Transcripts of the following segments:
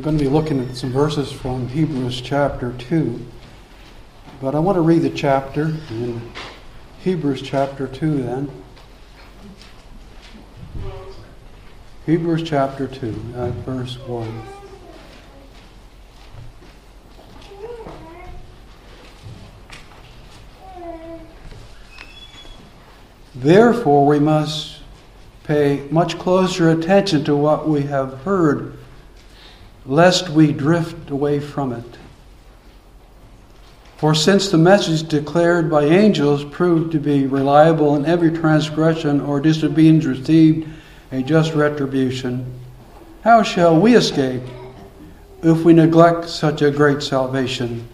I'm going to be looking at some verses from Hebrews chapter 2. But I want to read the chapter in Hebrews chapter 2 then. Hebrews chapter 2, at verse 1. Therefore, we must pay much closer attention to what we have heard, lest we drift away from it. For since the message declared by angels proved to be reliable, and every transgression or disobedience received a just retribution, how shall we escape if we neglect such a great salvation?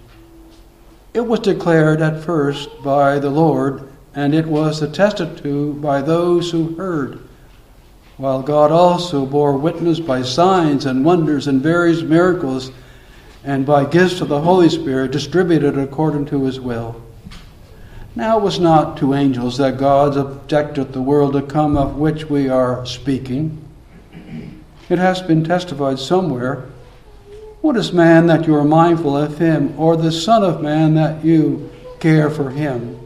It was declared at first by the Lord, and it was attested to by those who heard while God also bore witness by signs and wonders and various miracles and by gifts of the Holy Spirit distributed according to his will. Now it was not to angels that God subjected the world to come of which we are speaking. It has been testified somewhere What is man that you are mindful of him, or the Son of Man that you care for him?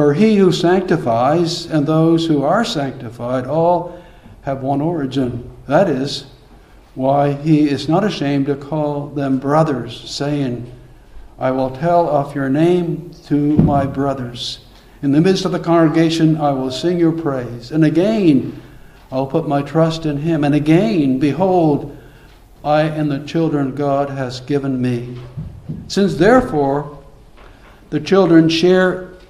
For he who sanctifies and those who are sanctified all have one origin. That is why he is not ashamed to call them brothers, saying, I will tell of your name to my brothers. In the midst of the congregation, I will sing your praise. And again, I'll put my trust in him. And again, behold, I and the children God has given me. Since therefore the children share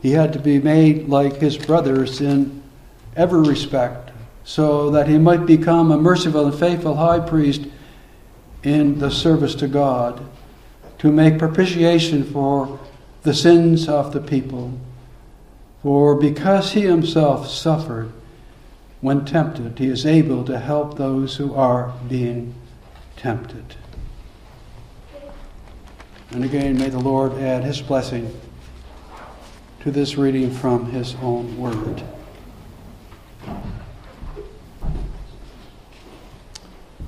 he had to be made like his brothers in every respect, so that he might become a merciful and faithful high priest in the service to God, to make propitiation for the sins of the people. For because he himself suffered when tempted, he is able to help those who are being tempted. And again, may the Lord add his blessing to this reading from his own word.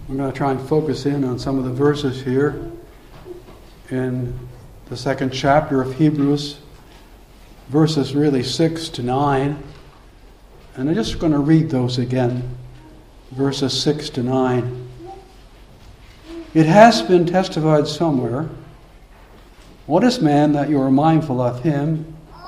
I'm going to try and focus in on some of the verses here in the second chapter of Hebrews, verses really 6 to 9. And I'm just going to read those again, verses 6 to 9. It has been testified somewhere What is man that you are mindful of him?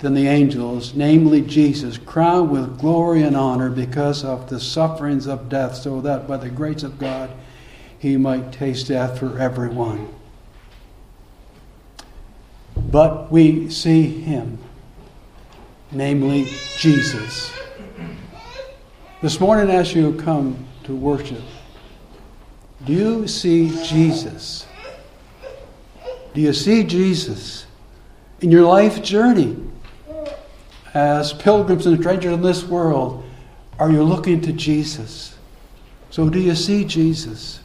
than the angels, namely Jesus, crowned with glory and honor because of the sufferings of death, so that by the grace of God he might taste death for everyone. but we see him, namely Jesus. This morning, as you come to worship, do you see Jesus? Do you see Jesus in your life journey? As pilgrims and strangers in this world, are you looking to Jesus? So, do you see Jesus?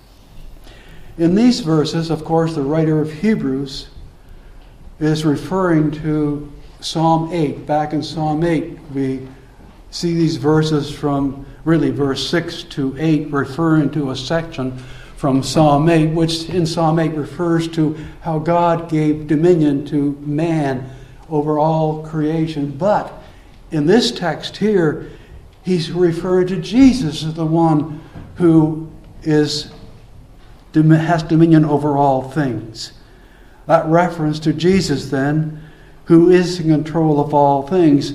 In these verses, of course, the writer of Hebrews is referring to Psalm 8. Back in Psalm 8, we see these verses from really verse 6 to 8, referring to a section from Psalm 8, which in Psalm 8 refers to how God gave dominion to man over all creation. But in this text here, he's referring to Jesus as the one who is, has dominion over all things. That reference to Jesus, then, who is in control of all things,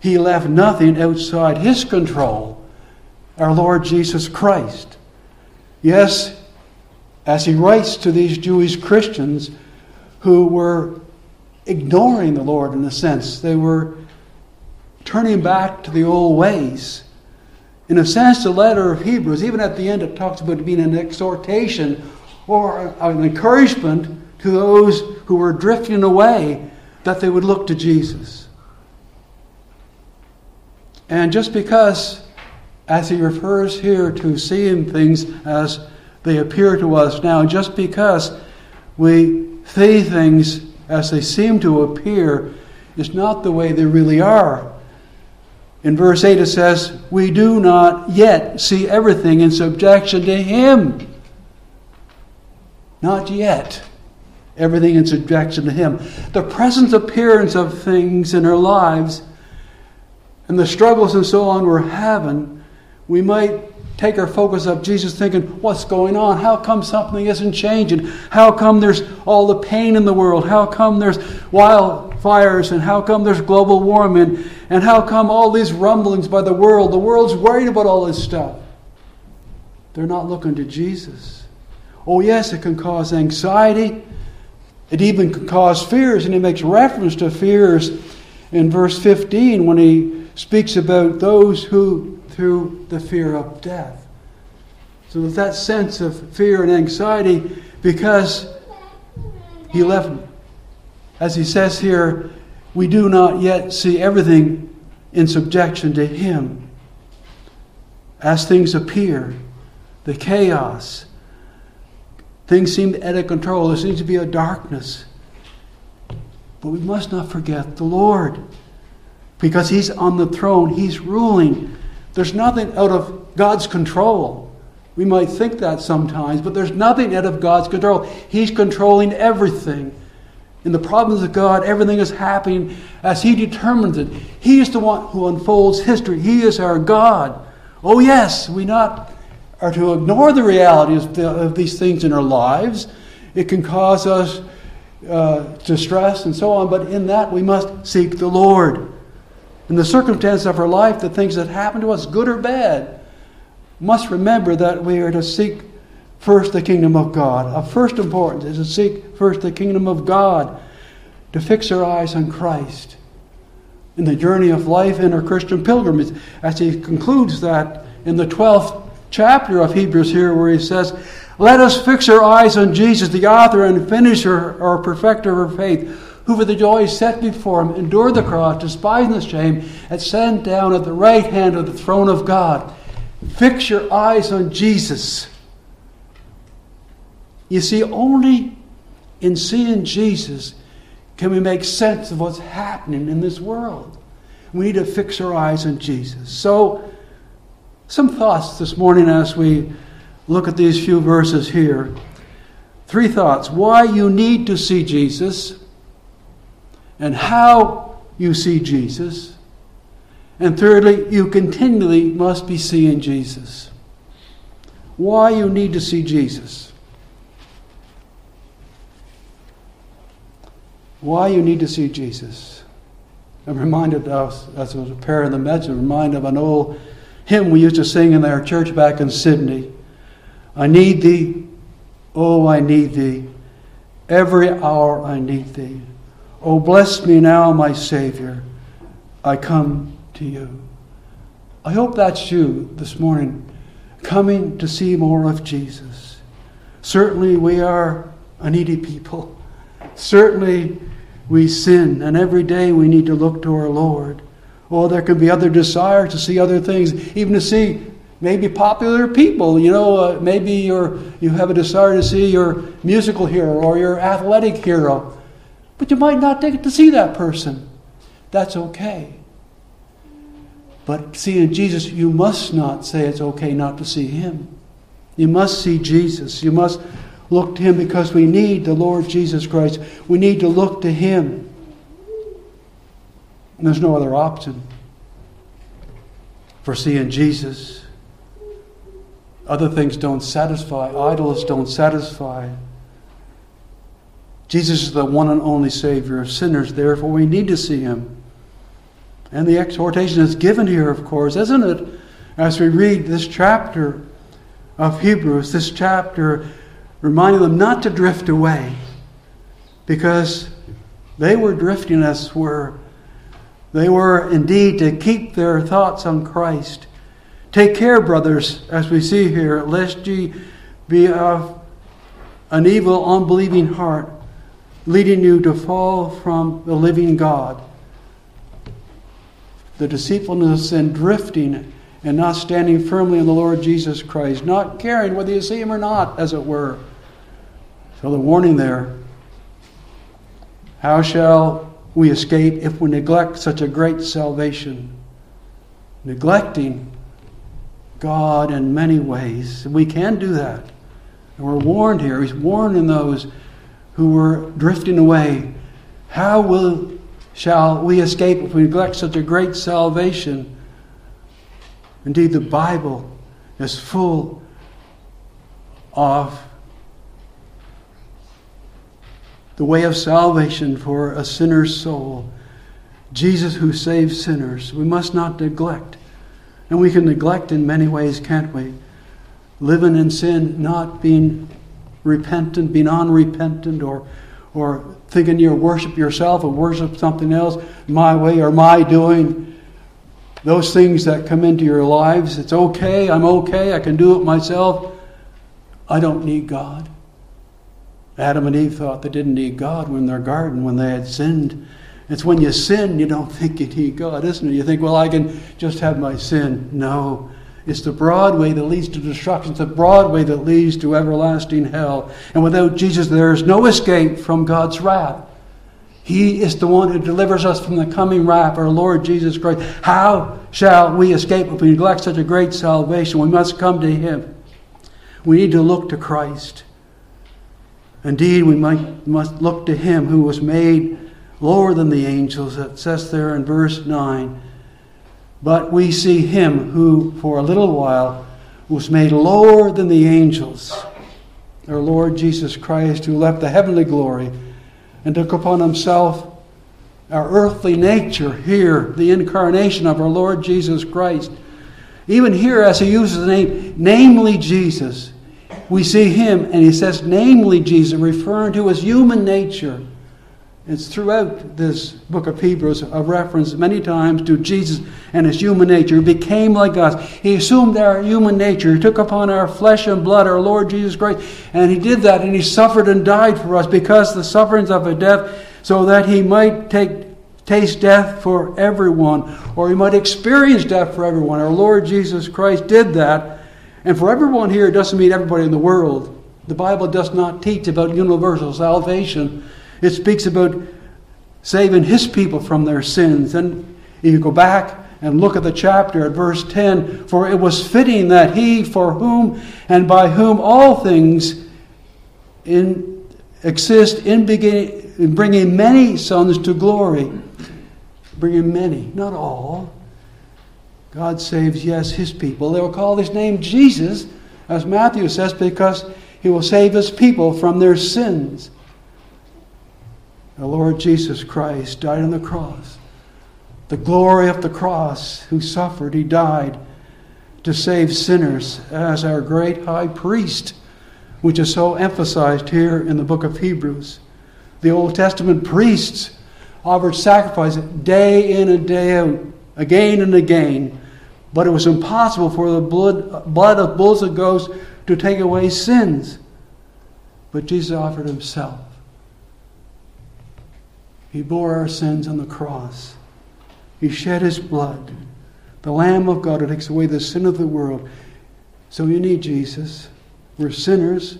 he left nothing outside his control. Our Lord Jesus Christ. Yes, as he writes to these Jewish Christians who were ignoring the Lord in a sense, they were turning back to the old ways. In a sense, the letter of Hebrews, even at the end, it talks about being an exhortation or an encouragement to those who were drifting away that they would look to Jesus. And just because, as he refers here to seeing things as they appear to us now, just because we see things as they seem to appear, is not the way they really are. In verse 8 it says, We do not yet see everything in subjection to Him. Not yet everything in subjection to Him. The present appearance of things in our lives and the struggles and so on we're having, we might take our focus off Jesus thinking, what's going on? How come something isn't changing? How come there's all the pain in the world? How come there's wildfires? And how come there's global warming? And how come all these rumblings by the world? The world's worried about all this stuff. They're not looking to Jesus. Oh, yes, it can cause anxiety. It even can cause fears, and he makes reference to fears in verse 15 when he speaks about those who, through the fear of death. So, with that sense of fear and anxiety, because he left, as he says here, we do not yet see everything in subjection to him. As things appear, the chaos, Things seem out of control. There seems to be a darkness. But we must not forget the Lord. Because He's on the throne, He's ruling. There's nothing out of God's control. We might think that sometimes, but there's nothing out of God's control. He's controlling everything. In the providence of God, everything is happening as He determines it. He is the one who unfolds history. He is our God. Oh, yes, we not are to ignore the realities of these things in our lives. It can cause us uh, distress and so on, but in that we must seek the Lord. In the circumstances of our life, the things that happen to us, good or bad, must remember that we are to seek first the kingdom of God. Of first importance is to seek first the kingdom of God, to fix our eyes on Christ in the journey of life in our Christian pilgrimage. As he concludes that in the 12th chapter of Hebrews here where he says, Let us fix our eyes on Jesus, the author and finisher or perfecter of faith, who for the joy set before him endured the cross, despising the shame, and sat down at the right hand of the throne of God. Fix your eyes on Jesus. You see, only in seeing Jesus can we make sense of what's happening in this world. We need to fix our eyes on Jesus. So, some thoughts this morning as we look at these few verses here. Three thoughts why you need to see Jesus, and how you see Jesus. And thirdly, you continually must be seeing Jesus. Why you need to see Jesus. Why you need to see Jesus. I'm reminded of, as I was preparing the message, I'm reminded of an old hymn we used to sing in our church back in Sydney. I need thee, oh, I need thee. Every hour I need thee. Oh, bless me now, my Savior. I come to you. I hope that's you this morning, coming to see more of Jesus. Certainly, we are a needy people. Certainly, we sin, and every day we need to look to our Lord. Or oh, there can be other desires to see other things, even to see maybe popular people. You know, uh, maybe you you have a desire to see your musical hero or your athletic hero. But you might not get to see that person. That's okay. But seeing Jesus, you must not say it's okay not to see him. You must see Jesus. You must look to him because we need the Lord Jesus Christ. We need to look to him. And there's no other option for seeing Jesus. Other things don't satisfy, idols don't satisfy. Jesus is the one and only Savior of sinners, therefore we need to see Him. And the exhortation is given here, of course, isn't it? As we read this chapter of Hebrews, this chapter reminding them not to drift away, because they were drifting as were. They were indeed to keep their thoughts on Christ. Take care, brothers, as we see here, lest ye be of an evil, unbelieving heart leading you to fall from the living God. The deceitfulness and drifting and not standing firmly in the Lord Jesus Christ, not caring whether you see him or not, as it were. So the warning there how shall we escape if we neglect such a great salvation? Neglecting God in many ways. We can do that. And we're warned here. He's warned in those who were drifting away. How will shall we escape if we neglect such a great salvation? Indeed, the Bible is full of the way of salvation for a sinner's soul. Jesus who saves sinners. We must not neglect. And we can neglect in many ways, can't we? Living in sin, not being repentant, being unrepentant, or, or thinking you worship yourself or worship something else, my way or my doing. Those things that come into your lives, it's okay, I'm okay, I can do it myself. I don't need God. Adam and Eve thought they didn't need God when their garden, when they had sinned. It's when you sin, you don't think you need God, isn't it? You think, well, I can just have my sin. No. It's the broad way that leads to destruction. It's the broad way that leads to everlasting hell. And without Jesus, there is no escape from God's wrath. He is the one who delivers us from the coming wrath, our Lord Jesus Christ. How shall we escape if we neglect such a great salvation? We must come to Him. We need to look to Christ. Indeed, we might, must look to Him who was made lower than the angels. that says there in verse 9. But we see him who, for a little while, was made lower than the angels, our Lord Jesus Christ, who left the heavenly glory and took upon himself our earthly nature here, the incarnation of our Lord Jesus Christ. Even here, as he uses the name, namely Jesus, we see him, and he says, namely Jesus, referring to his human nature. It's throughout this book of Hebrews a reference many times to Jesus and his human nature. He became like us. He assumed our human nature. He took upon our flesh and blood, our Lord Jesus Christ. And he did that and he suffered and died for us because the sufferings of a death, so that he might take taste death for everyone, or he might experience death for everyone. Our Lord Jesus Christ did that. And for everyone here, it doesn't mean everybody in the world. The Bible does not teach about universal salvation. It speaks about saving his people from their sins. And if you go back and look at the chapter at verse 10, for it was fitting that he, for whom and by whom all things in, exist in, begin, in bringing many sons to glory. Bringing many, not all. God saves, yes, his people. They will call his name Jesus, as Matthew says, because he will save his people from their sins. The Lord Jesus Christ died on the cross. The glory of the cross, who suffered, he died to save sinners as our great high priest, which is so emphasized here in the book of Hebrews. The Old Testament priests offered sacrifice day in and day out, again and again. But it was impossible for the blood, blood of bulls and goats to take away sins. But Jesus offered himself. He bore our sins on the cross. He shed his blood. The Lamb of God who takes away the sin of the world. So you need Jesus. We're sinners,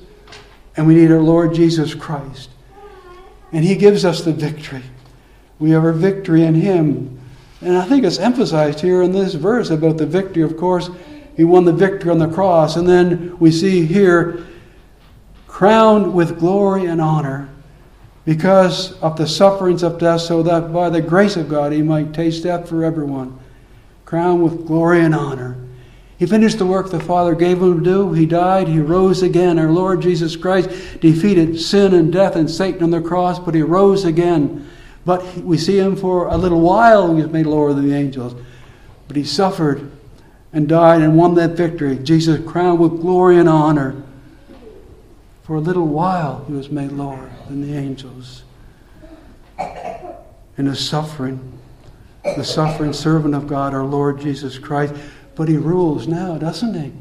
and we need our Lord Jesus Christ. And he gives us the victory. We have our victory in him. And I think it's emphasized here in this verse about the victory. Of course, he won the victory on the cross. And then we see here, crowned with glory and honor because of the sufferings of death, so that by the grace of God he might taste death for everyone. Crowned with glory and honor. He finished the work the Father gave him to do. He died. He rose again. Our Lord Jesus Christ defeated sin and death and Satan on the cross, but he rose again. But we see him for a little while. He was made lower than the angels. But he suffered and died and won that victory. Jesus crowned with glory and honor. For a little while, he was made lower than the angels. In his suffering, the suffering servant of God, our Lord Jesus Christ. But he rules now, doesn't he?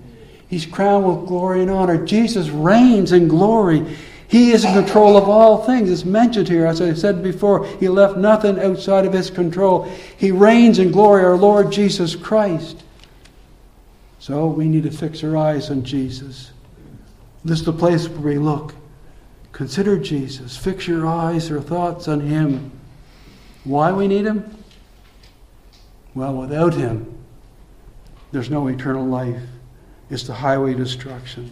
He's crowned with glory and honor. Jesus reigns in glory. He is in control of all things. It's mentioned here, as I said before, he left nothing outside of his control. He reigns in glory, our Lord Jesus Christ. So we need to fix our eyes on Jesus. This is the place where we look. Consider Jesus. Fix your eyes or thoughts on Him. Why we need Him? Well, without Him, there's no eternal life. It's the highway destruction.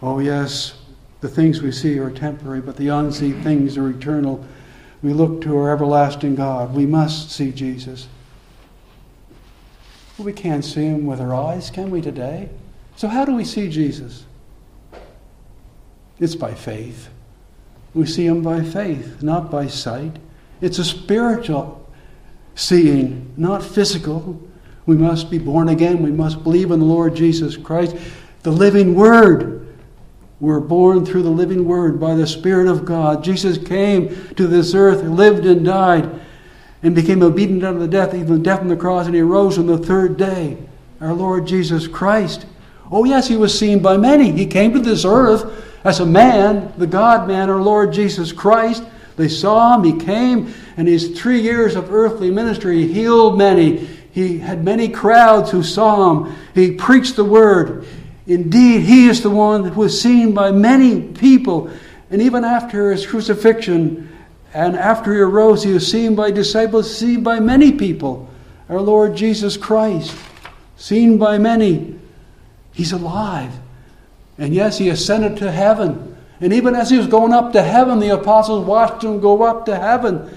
Oh, yes, the things we see are temporary, but the unseen things are eternal. We look to our everlasting God. We must see Jesus. we can't see Him with our eyes, can we, today? So, how do we see Jesus? It's by faith. We see him by faith, not by sight. It's a spiritual seeing, not physical. We must be born again. We must believe in the Lord Jesus Christ, the living Word. We're born through the living Word by the Spirit of God. Jesus came to this earth, lived and died, and became obedient unto the death, even death on the cross, and he rose on the third day. Our Lord Jesus Christ. Oh, yes, he was seen by many. He came to this earth as a man, the God man, our Lord Jesus Christ. They saw him, he came, and his three years of earthly ministry, he healed many. He had many crowds who saw him. He preached the word. Indeed, he is the one who was seen by many people. And even after his crucifixion and after he arose, he was seen by disciples, seen by many people. Our Lord Jesus Christ, seen by many. He's alive. And yes, he ascended to heaven. And even as he was going up to heaven, the apostles watched him go up to heaven.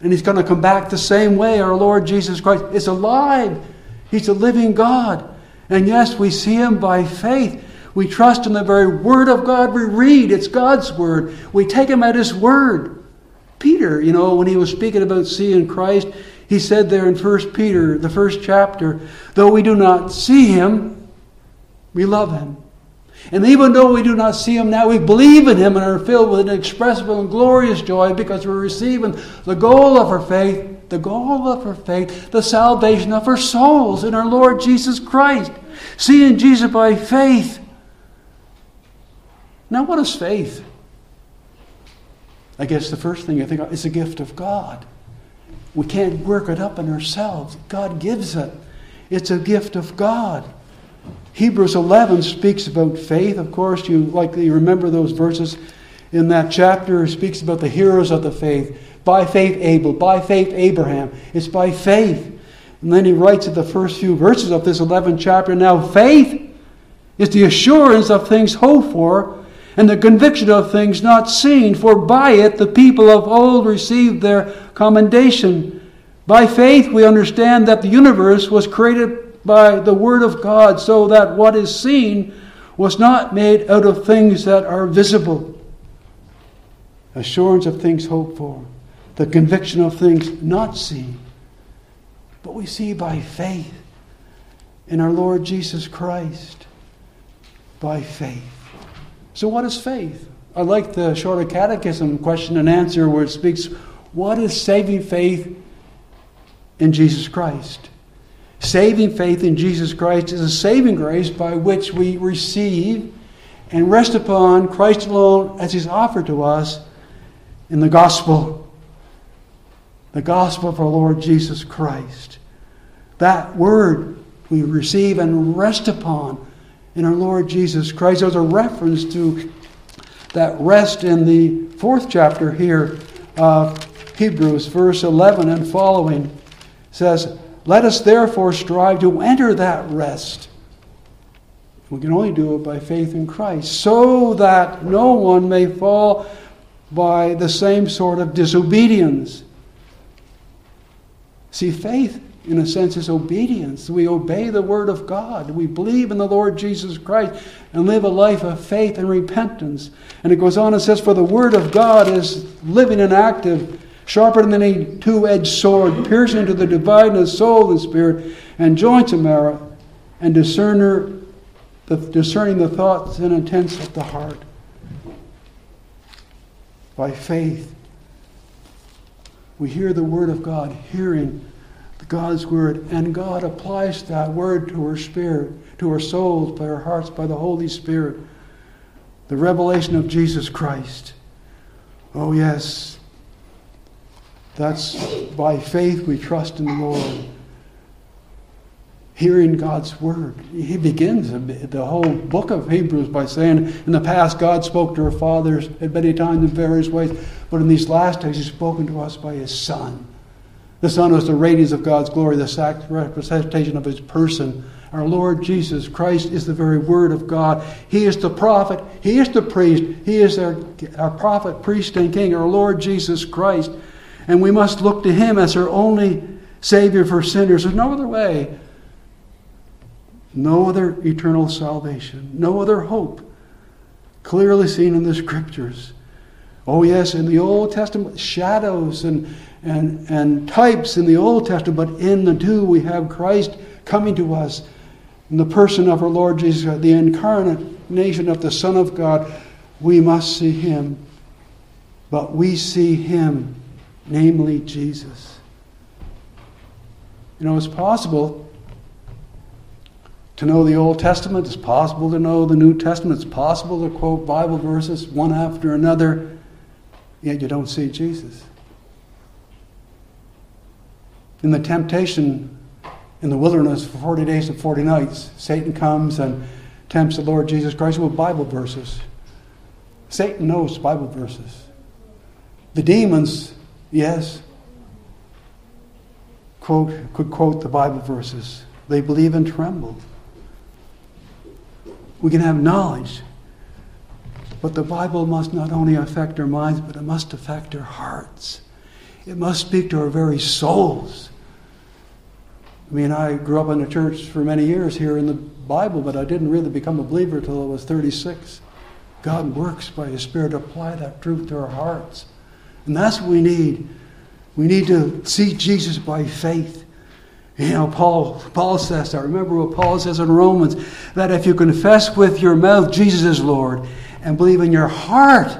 And he's going to come back the same way. Our Lord Jesus Christ is alive. He's a living God. And yes, we see him by faith. We trust in the very word of God we read. It's God's word. We take him at his word. Peter, you know, when he was speaking about seeing Christ, he said there in 1 Peter, the first chapter, though we do not see him, we love him. And even though we do not see him now, we believe in him and are filled with an inexpressible and glorious joy because we're receiving the goal of our faith, the goal of our faith, the salvation of our souls in our Lord Jesus Christ. Seeing Jesus by faith. Now, what is faith? I guess the first thing I think is a gift of God. We can't work it up in ourselves. God gives it. It's a gift of God. Hebrews 11 speaks about faith. Of course, you likely remember those verses in that chapter. It speaks about the heroes of the faith. By faith, Abel. By faith, Abraham. It's by faith. And then he writes in the first few verses of this 11th chapter Now, faith is the assurance of things hoped for and the conviction of things not seen, for by it the people of old received their commendation. By faith, we understand that the universe was created by the Word of God, so that what is seen was not made out of things that are visible. Assurance of things hoped for, the conviction of things not seen. But we see by faith in our Lord Jesus Christ. By faith. So, what is faith? I like the Shorter Catechism question and answer where it speaks What is saving faith in Jesus Christ? Saving faith in Jesus Christ is a saving grace by which we receive and rest upon Christ alone as He's offered to us in the gospel. The gospel of our Lord Jesus Christ. That word we receive and rest upon in our Lord Jesus Christ. There's a reference to that rest in the fourth chapter here of Hebrews, verse 11 and following. It says, Let us therefore strive to enter that rest. We can only do it by faith in Christ, so that no one may fall by the same sort of disobedience. See, faith in a sense, is obedience. We obey the Word of God. We believe in the Lord Jesus Christ and live a life of faith and repentance. And it goes on and says, For the Word of God is living and active, sharper than any two edged sword, piercing into the dividing of soul and spirit, and joints and marrow, and discerner, the, discerning the thoughts and intents of the heart. By faith, we hear the Word of God, hearing God's word, and God applies that word to our spirit, to our souls, by our hearts, by the Holy Spirit. The revelation of Jesus Christ. Oh, yes. That's by faith we trust in the Lord. Hearing God's word. He begins the whole book of Hebrews by saying, In the past, God spoke to our fathers at many times in various ways, but in these last days, He's spoken to us by His Son. The Son was the radiance of God's glory, the representation of His person. Our Lord Jesus Christ is the very Word of God. He is the prophet. He is the priest. He is our, our prophet, priest, and king, our Lord Jesus Christ. And we must look to Him as our only Savior for sinners. There's no other way. No other eternal salvation. No other hope. Clearly seen in the Scriptures. Oh, yes, in the Old Testament, shadows and and, and types in the Old Testament, but in the new we have Christ coming to us in the person of our Lord Jesus, the incarnation of the Son of God. We must see him, but we see him, namely Jesus. You know, it's possible to know the Old Testament, it's possible to know the New Testament, it's possible to quote Bible verses one after another, yet you don't see Jesus in the temptation in the wilderness for 40 days and 40 nights, Satan comes and tempts the Lord Jesus Christ with Bible verses. Satan knows Bible verses. The demons, yes, quote, could quote the Bible verses. They believe and tremble. We can have knowledge, but the Bible must not only affect our minds, but it must affect our hearts. It must speak to our very souls. I mean, I grew up in the church for many years here in the Bible, but I didn't really become a believer until I was 36. God works by His Spirit to apply that truth to our hearts. And that's what we need. We need to see Jesus by faith. You know, Paul, Paul says that. Remember what Paul says in Romans that if you confess with your mouth Jesus is Lord and believe in your heart,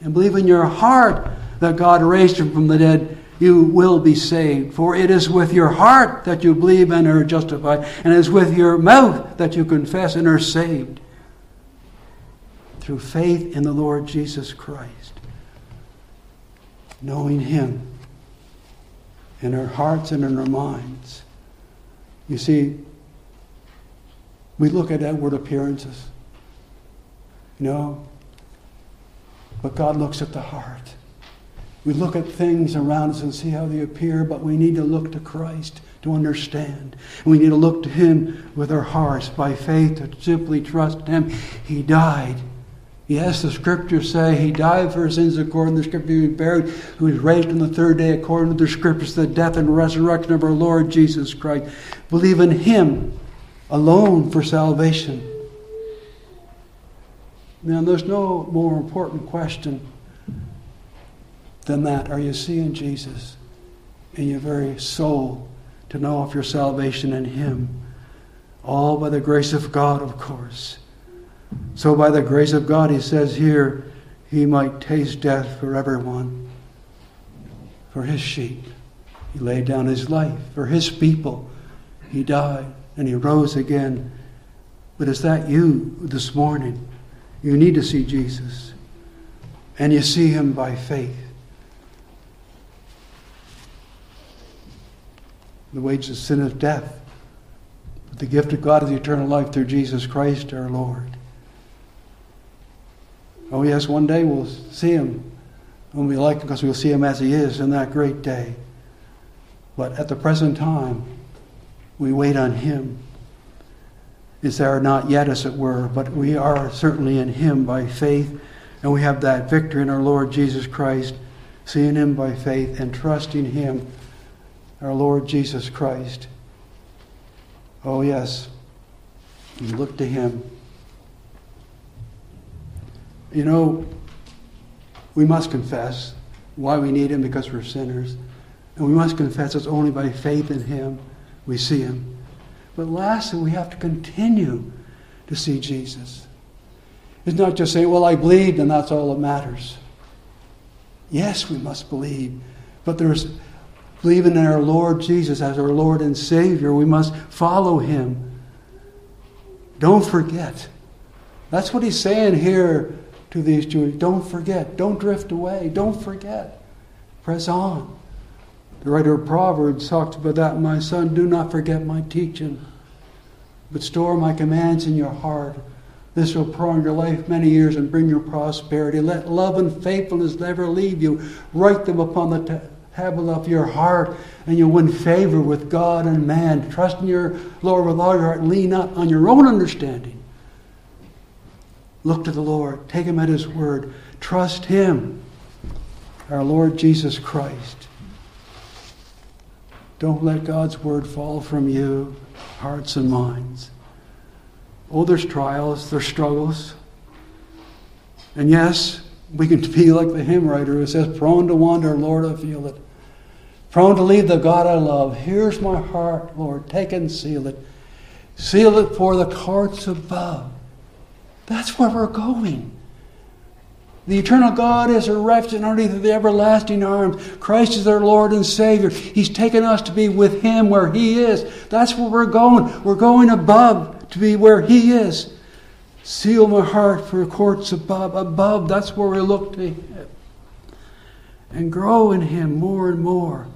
and believe in your heart that God raised him from the dead, you will be saved. For it is with your heart that you believe and are justified, and it is with your mouth that you confess and are saved. Through faith in the Lord Jesus Christ. Knowing Him in our hearts and in our minds. You see, we look at outward appearances, you know, but God looks at the heart. We look at things around us and see how they appear, but we need to look to Christ to understand. And we need to look to Him with our hearts by faith to simply trust Him. He died. Yes, the scriptures say He died for our sins according to the scripture. He was buried, who was raised on the third day according to the scriptures, the death and resurrection of our Lord Jesus Christ. Believe in Him alone for salvation. Now, there's no more important question than that? Are you seeing Jesus in your very soul to know of your salvation in Him? All by the grace of God, of course. So, by the grace of God, He says here, He might taste death for everyone. for his sheep. He laid down his life for his people. He died and he rose again. But is that you this morning? You need to see Jesus. And you see him by faith. The wages of sin is death. But the gift of God is eternal life through Jesus Christ our Lord. Oh, yes, one day we'll see him. And we like him because we'll see him as he is in that great day. But at the present time, we wait on him. Is there not yet, as it were, but we are certainly in him by faith, and we have that victory in our Lord Jesus Christ, seeing him by faith and trusting him, our Lord Jesus Christ. Oh, yes, you look to him. You know, we must confess why we need Him because we're sinners. And we must confess it's only by faith in Him we see Him. But lastly, we have to continue to see Jesus. It's not just saying, well, I believed and that's all that matters. Yes, we must believe. But there's believing in our Lord Jesus as our Lord and Savior. We must follow Him. Don't forget. That's what He's saying here to these Jews don't forget, don't drift away, don't forget. Press on. The writer of Proverbs talks about that, my son, do not forget my teaching, but store my commands in your heart. This will prolong your life many years and bring you prosperity. Let love and faithfulness never leave you. Write them upon the tablet of your heart, and you'll win favor with God and man. Trust in your Lord with all your heart. Lean not on your own understanding. Look to the Lord. Take Him at His word. Trust Him, our Lord Jesus Christ. Don't let God's word fall from you, hearts and minds. Oh, there's trials, there's struggles. And yes, we can be like the hymn writer who says, Prone to wander, Lord, I feel it. Prone to leave the God I love. Here's my heart, Lord. Take and seal it. Seal it for the courts above. That's where we're going. The eternal God is a refuge underneath the everlasting arms. Christ is our Lord and Savior. He's taken us to be with Him where He is. That's where we're going. We're going above to be where He is. Seal my heart for courts above. Above, that's where we look to Him. And grow in Him more and more.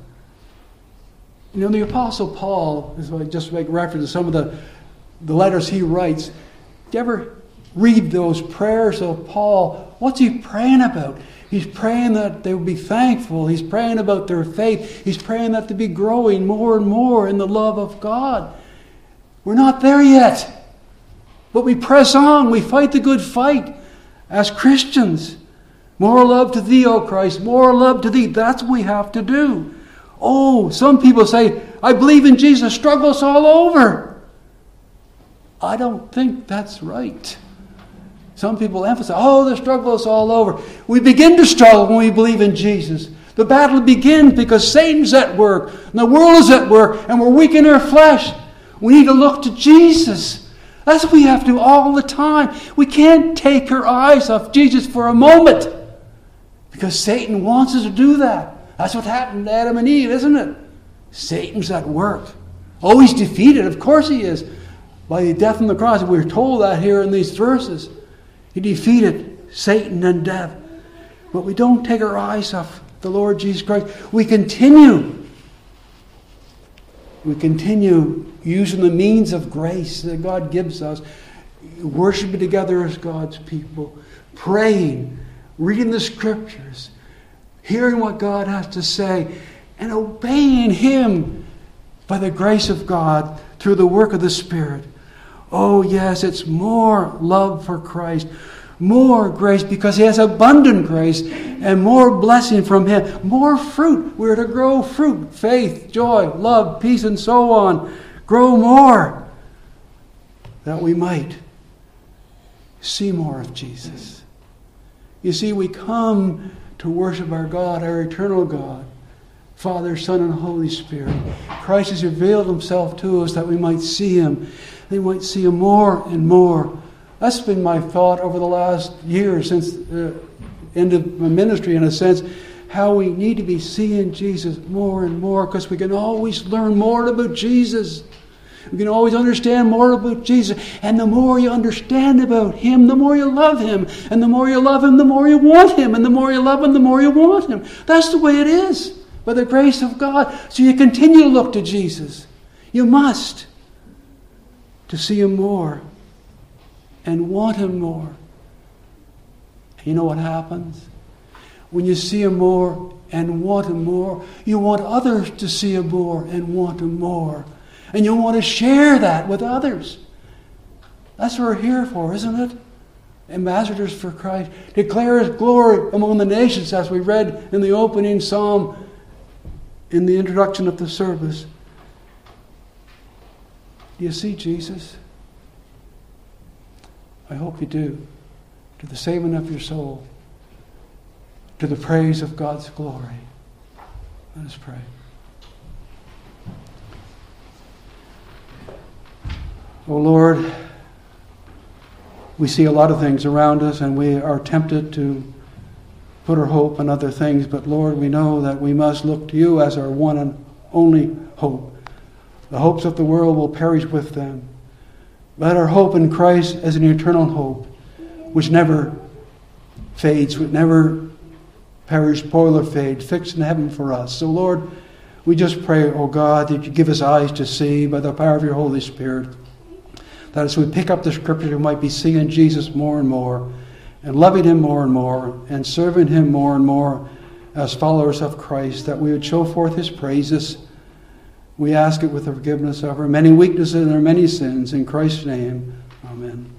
You know, the Apostle Paul, just make reference to some of the, the letters he writes, do you ever read those prayers of Paul, what's he praying about? He's praying that they will be thankful. He's praying about their faith. He's praying that they be growing more and more in the love of God. We're not there yet. But we press on. We fight the good fight as Christians. More love to thee, O Christ. More love to thee. That's what we have to do. Oh, some people say, I believe in Jesus. Struggles all over. I don't think that's right. Some people emphasize, oh, the struggle is all over. We begin to struggle when we believe in Jesus. The battle begins because Satan's at work, and the world is at work, and we're weak in our flesh. We need to look to Jesus. That's what we have to do all the time. We can't take our eyes off Jesus for a moment because Satan wants us to do that. That's what happened to Adam and Eve, isn't it? Satan's at work. Oh, he's defeated. Of course he is. By the death on the cross. We're told that here in these verses. He defeated Satan and death. But we don't take our eyes off the Lord Jesus Christ. We continue. We continue using the means of grace that God gives us, worshiping together as God's people, praying, reading the scriptures, hearing what God has to say, and obeying Him by the grace of God through the work of the Spirit. Oh, yes, it's more love for Christ, more grace because He has abundant grace and more blessing from Him, more fruit. We're to grow fruit faith, joy, love, peace, and so on. Grow more that we might see more of Jesus. You see, we come to worship our God, our eternal God. Father, Son, and Holy Spirit. Christ has revealed himself to us that we might see him they might see Him more and more. That's been my thought over the last year since the end of my ministry, in a sense. how we need to be seeing Jesus more and more because we can always learn more about Jesus. We can always understand more about Jesus. And the more you understand about Him, the more you love Him. And the more you love Him, the more you want Him. And the more you love Him, the more you want Him. That's the way it is, by the grace of God. So you continue to look to Jesus. You must. To see Him more and want Him more. And you know what happens? When you see Him more and want Him more, you want others to see Him more and want Him more. And you want to share that with others. That's what we're here for, isn't it? Ambassadors for Christ. Declare His glory among the nations, as we read in the opening psalm in the introduction of the service. Do you see Jesus? I hope you do. To the saving of your soul, to the praise of God's glory. Let us pray. Oh Lord, we see a lot of things around us and we are tempted to put our hope in other things, but Lord, we know that we must look to you as our one and only hope. The hopes of the world will perish with them. But our hope in Christ as an eternal hope, which never fades, which never perish, spoil, or fade, fixed in heaven for us. So, Lord, we just pray, oh God, that you give us eyes to see by the power of your Holy Spirit that as we pick up the Scripture, we might be seeing Jesus more and more, and loving him more and more, and serving him more and more as followers of Christ, that we would show forth his praises. We ask it with the forgiveness of our many weaknesses and our many sins. In Christ's name, amen.